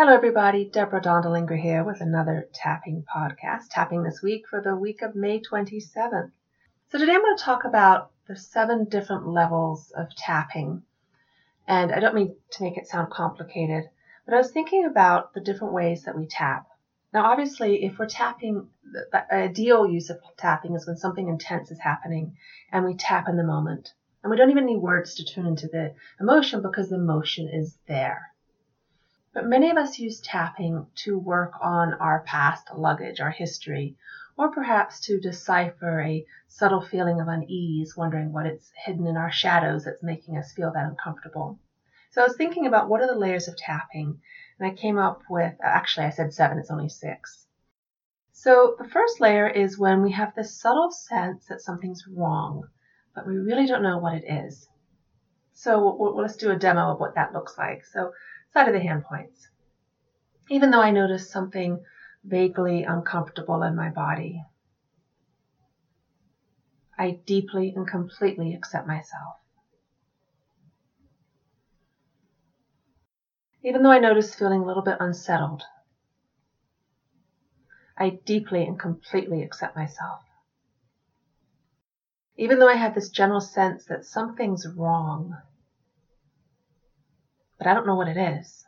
Hello, everybody. Deborah Dondelinger here with another tapping podcast, tapping this week for the week of May 27th. So, today I'm going to talk about the seven different levels of tapping. And I don't mean to make it sound complicated, but I was thinking about the different ways that we tap. Now, obviously, if we're tapping, the ideal use of tapping is when something intense is happening and we tap in the moment. And we don't even need words to tune into the emotion because the emotion is there. But many of us use tapping to work on our past luggage, our history, or perhaps to decipher a subtle feeling of unease, wondering what is hidden in our shadows that's making us feel that uncomfortable. So I was thinking about what are the layers of tapping, and I came up with actually, I said seven, it's only six. So the first layer is when we have this subtle sense that something's wrong, but we really don't know what it is. So we'll, let's do a demo of what that looks like. So side of the hand points. Even though I notice something vaguely uncomfortable in my body, I deeply and completely accept myself. Even though I notice feeling a little bit unsettled, I deeply and completely accept myself. Even though I have this general sense that something's wrong, but I don't know what it is.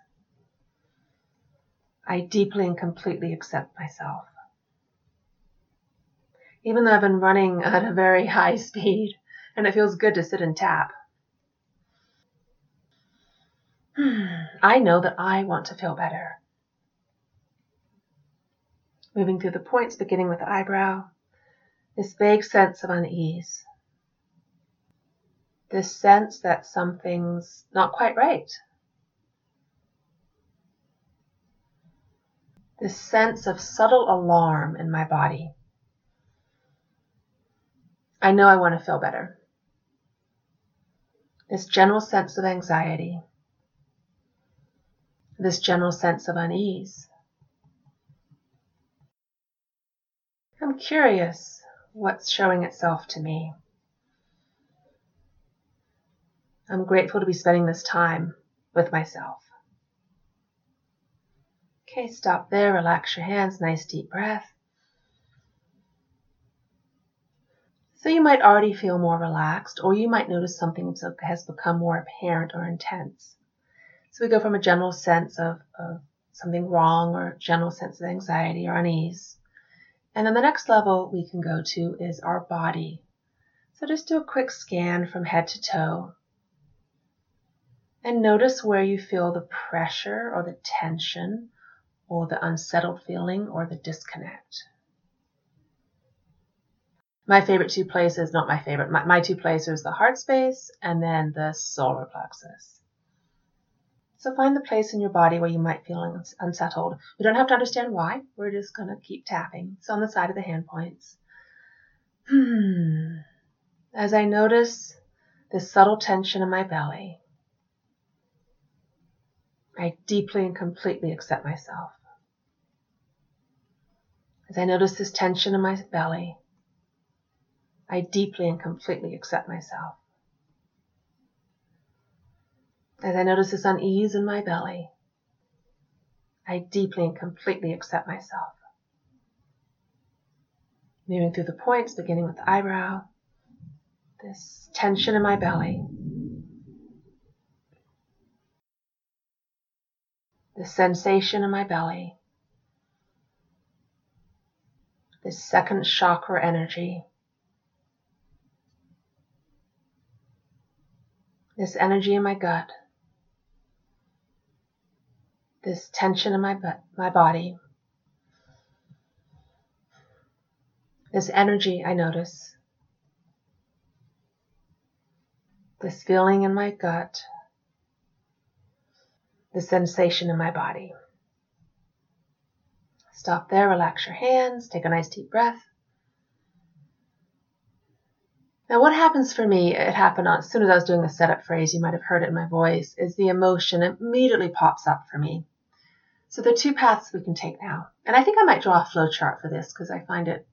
I deeply and completely accept myself. Even though I've been running at a very high speed and it feels good to sit and tap, I know that I want to feel better. Moving through the points, beginning with the eyebrow, this vague sense of unease, this sense that something's not quite right. This sense of subtle alarm in my body. I know I want to feel better. This general sense of anxiety, this general sense of unease. I'm curious what's showing itself to me. I'm grateful to be spending this time with myself. Okay, stop there, relax your hands, nice deep breath. So you might already feel more relaxed, or you might notice something has become more apparent or intense. So we go from a general sense of, of something wrong or general sense of anxiety or unease. And then the next level we can go to is our body. So just do a quick scan from head to toe. And notice where you feel the pressure or the tension or the unsettled feeling or the disconnect. My favorite two places, not my favorite, my, my two places, the heart space and then the solar plexus. So find the place in your body where you might feel unsettled. We don't have to understand why. We're just going to keep tapping. So on the side of the hand points. Hmm. As I notice this subtle tension in my belly, I deeply and completely accept myself. As I notice this tension in my belly, I deeply and completely accept myself. As I notice this unease in my belly, I deeply and completely accept myself. Moving through the points, beginning with the eyebrow, this tension in my belly, the sensation in my belly, this second chakra energy. This energy in my gut. This tension in my, my body. This energy I notice. This feeling in my gut. The sensation in my body. Stop there, relax your hands, take a nice deep breath. Now, what happens for me, it happened as soon as I was doing the setup phrase, you might have heard it in my voice, is the emotion immediately pops up for me. So there are two paths we can take now. And I think I might draw a flow chart for this because I find it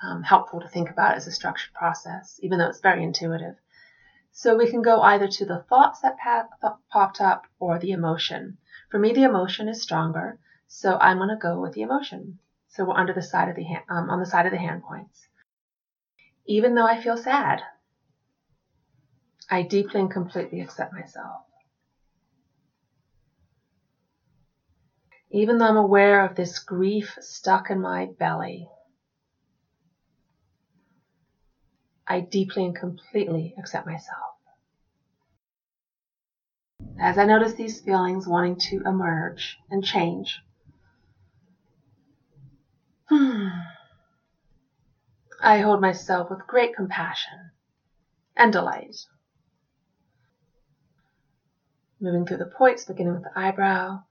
um, helpful to think about as a structured process, even though it's very intuitive. So we can go either to the thoughts that popped up or the emotion. For me, the emotion is stronger, so I'm going to go with the emotion. So we're under the side of the hand, um, on the side of the hand points. Even though I feel sad, I deeply and completely accept myself. Even though I'm aware of this grief stuck in my belly, I deeply and completely accept myself. As I notice these feelings wanting to emerge and change, I hold myself with great compassion and delight. Moving through the points, beginning with the eyebrow,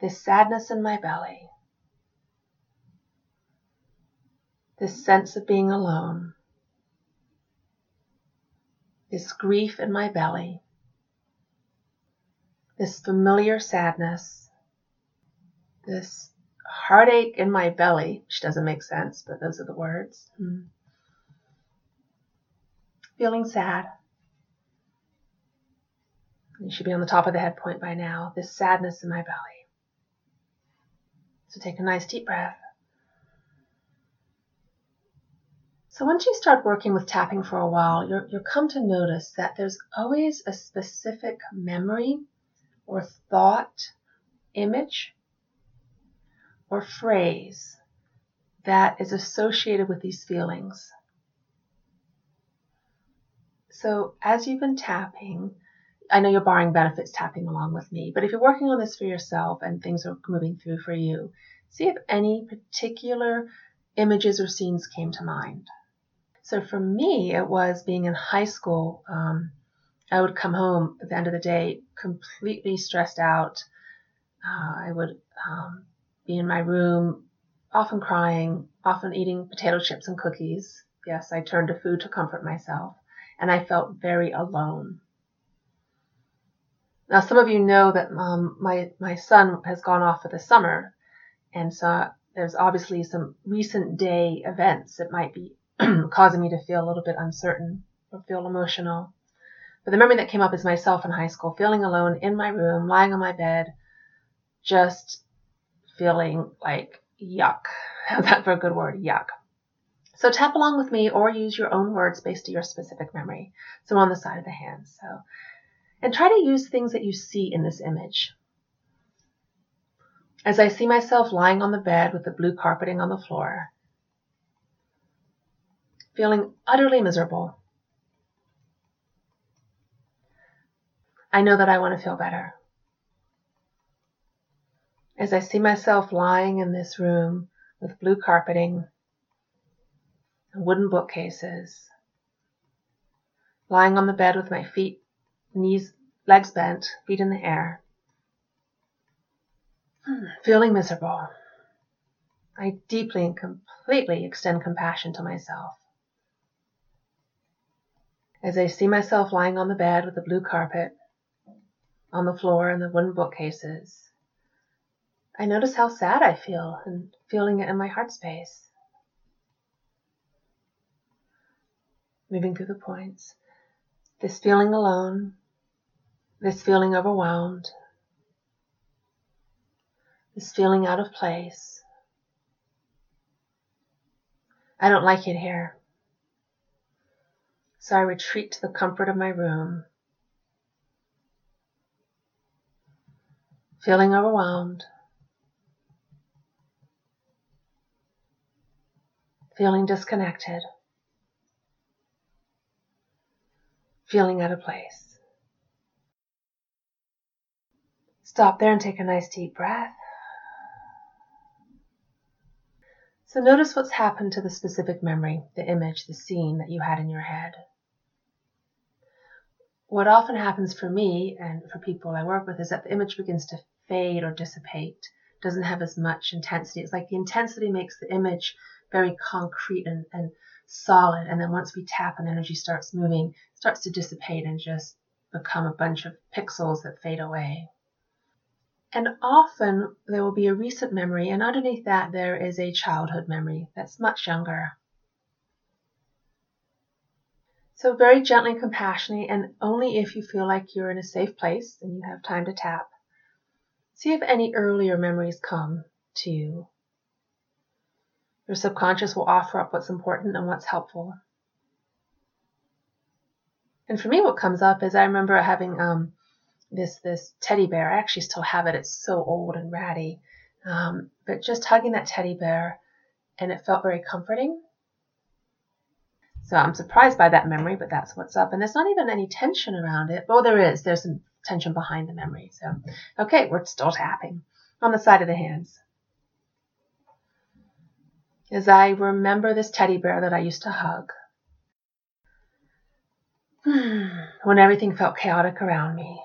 this sadness in my belly, this sense of being alone, this grief in my belly, this familiar sadness, this heartache in my belly, which doesn't make sense, but those are the words. Hmm. Feeling sad. You should be on the top of the head point by now. This sadness in my belly. So take a nice deep breath. So once you start working with tapping for a while, you'll, you'll come to notice that there's always a specific memory or thought, image, or phrase that is associated with these feelings. So as you've been tapping, I know you're borrowing benefits tapping along with me, but if you're working on this for yourself and things are moving through for you, see if any particular images or scenes came to mind. So for me, it was being in high school. Um, I would come home at the end of the day completely stressed out. Uh, I would um, be in my room, often crying, often eating potato chips and cookies. Yes, I turned to food to comfort myself, and I felt very alone. Now, some of you know that um, my my son has gone off for the summer, and so there's obviously some recent day events that might be causing me to feel a little bit uncertain or feel emotional. But the memory that came up is myself in high school, feeling alone in my room, lying on my bed, just feeling like yuck. That's that for a good word? Yuck. So tap along with me or use your own words based on your specific memory. So on the side of the hand. So and try to use things that you see in this image. As I see myself lying on the bed with the blue carpeting on the floor, feeling utterly miserable, I know that I want to feel better. As I see myself lying in this room with blue carpeting and wooden bookcases, lying on the bed with my feet knees, legs bent, feet in the air. Hmm, feeling miserable, I deeply and completely extend compassion to myself. As I see myself lying on the bed with the blue carpet, on the floor and the wooden bookcases, I notice how sad I feel and feeling it in my heart space. Moving through the points, this feeling alone, this feeling overwhelmed, this feeling out of place. I don't like it here. So I retreat to the comfort of my room, feeling overwhelmed, feeling disconnected, feeling out of place. Stop there and take a nice deep breath. So notice what's happened to the specific memory, the image, the scene that you had in your head. What often happens for me and for people I work with is that the image begins to fade or dissipate, doesn't have as much intensity. It's like the intensity makes the image very concrete and, and solid. And then once we tap and energy starts moving, starts to dissipate and just become a bunch of pixels that fade away. And often there will be a recent memory, and underneath that there is a childhood memory that's much younger. So very gently and compassionately, and only if you feel like you're in a safe place and you have time to tap. See if any earlier memories come to you. Your subconscious will offer up what's important and what's helpful. And for me, what comes up is I remember having um, this this teddy bear. I actually still have it. It's so old and ratty, um, but just hugging that teddy bear, and it felt very comforting. So I'm surprised by that memory, but that's what's up. And there's not even any tension around it. Well, there is. There's some tension behind the memory. So, okay, we're still tapping on the side of the hands. As I remember this teddy bear that I used to hug, when everything felt chaotic around me,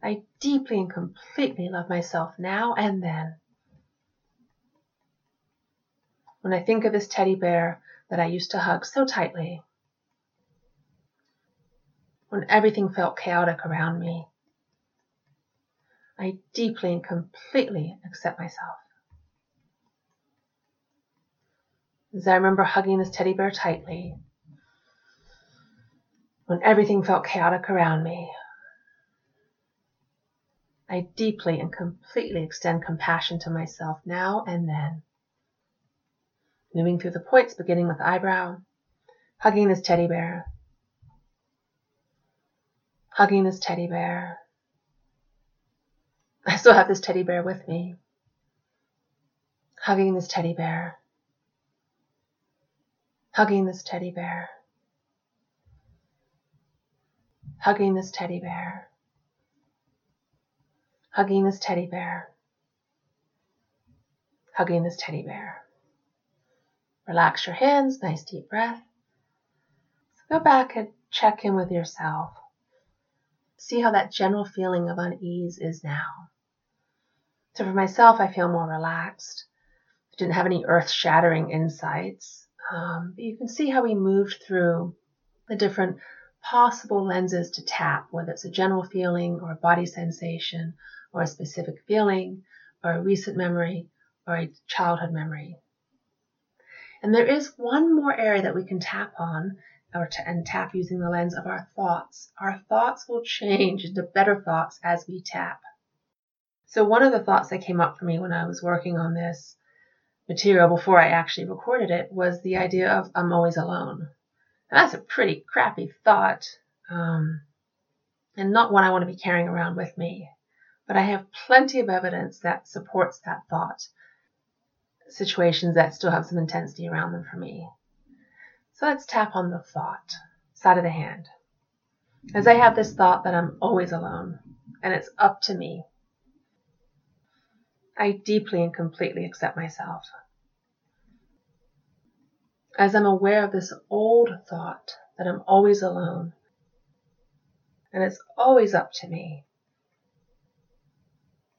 I deeply and completely love myself now and then. When I think of this teddy bear that I used to hug so tightly, when everything felt chaotic around me, I deeply and completely accept myself. As I remember hugging this teddy bear tightly, when everything felt chaotic around me, I deeply and completely extend compassion to myself now and then. Moving through the points, beginning with eyebrow, hugging this teddy bear, hugging this teddy bear. I still have this teddy bear with me. Hugging this teddy bear. Hugging this teddy bear. Hugging this teddy bear hugging this teddy bear, hugging this teddy bear. Relax your hands, nice deep breath. So go back and check in with yourself. See how that general feeling of unease is now. So for myself, I feel more relaxed. I didn't have any earth shattering insights. Um, but you can see how we moved through the different possible lenses to tap, whether it's a general feeling or a body sensation or a specific feeling or a recent memory or a childhood memory. And there is one more area that we can tap on or to, and tap using the lens of our thoughts. Our thoughts will change into better thoughts as we tap. So one of the thoughts that came up for me when I was working on this material before I actually recorded it was the idea of I'm always alone. And that's a pretty crappy thought, um, and not one I want to be carrying around with me but I have plenty of evidence that supports that thought. Situations that still have some intensity around them for me. So let's tap on the thought, side of the hand. As I have this thought that I'm always alone and it's up to me, I deeply and completely accept myself. As I'm aware of this old thought that I'm always alone and it's always up to me,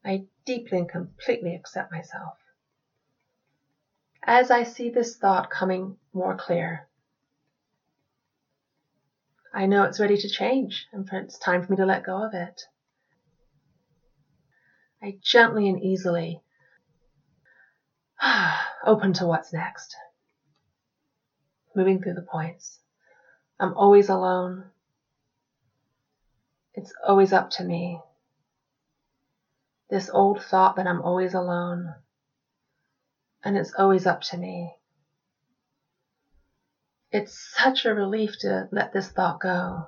I deeply and completely accept myself. As I see this thought coming more clear, I know it's ready to change and it's time for me to let go of it. I gently and easily open to what's next. Moving through the points. I'm always alone. It's always up to me. This old thought that I'm always alone and it's always up to me. It's such a relief to let this thought go.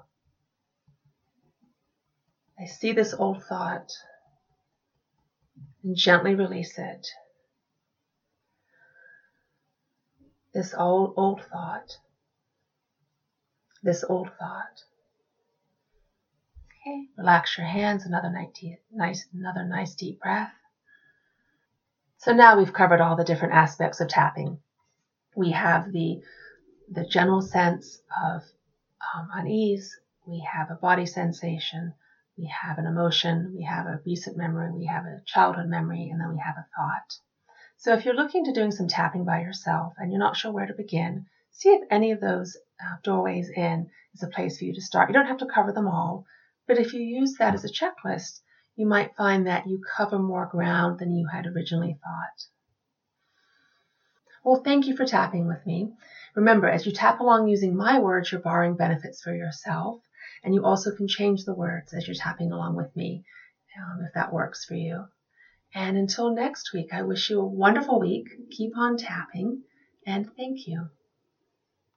I see this old thought and gently release it. This old, old thought. This old thought. Okay, relax your hands, another nice, another nice deep breath. So now we've covered all the different aspects of tapping. We have the, the general sense of um, unease, we have a body sensation, we have an emotion, we have a recent memory, we have a childhood memory, and then we have a thought. So if you're looking to doing some tapping by yourself and you're not sure where to begin, see if any of those uh, doorways in is a place for you to start. You don't have to cover them all. But if you use that as a checklist, you might find that you cover more ground than you had originally thought. Well, thank you for tapping with me. Remember, as you tap along using my words, you're borrowing benefits for yourself, and you also can change the words as you're tapping along with me. um, if that works for you. And until next week, I wish you a wonderful week. Keep on tapping, and thank you.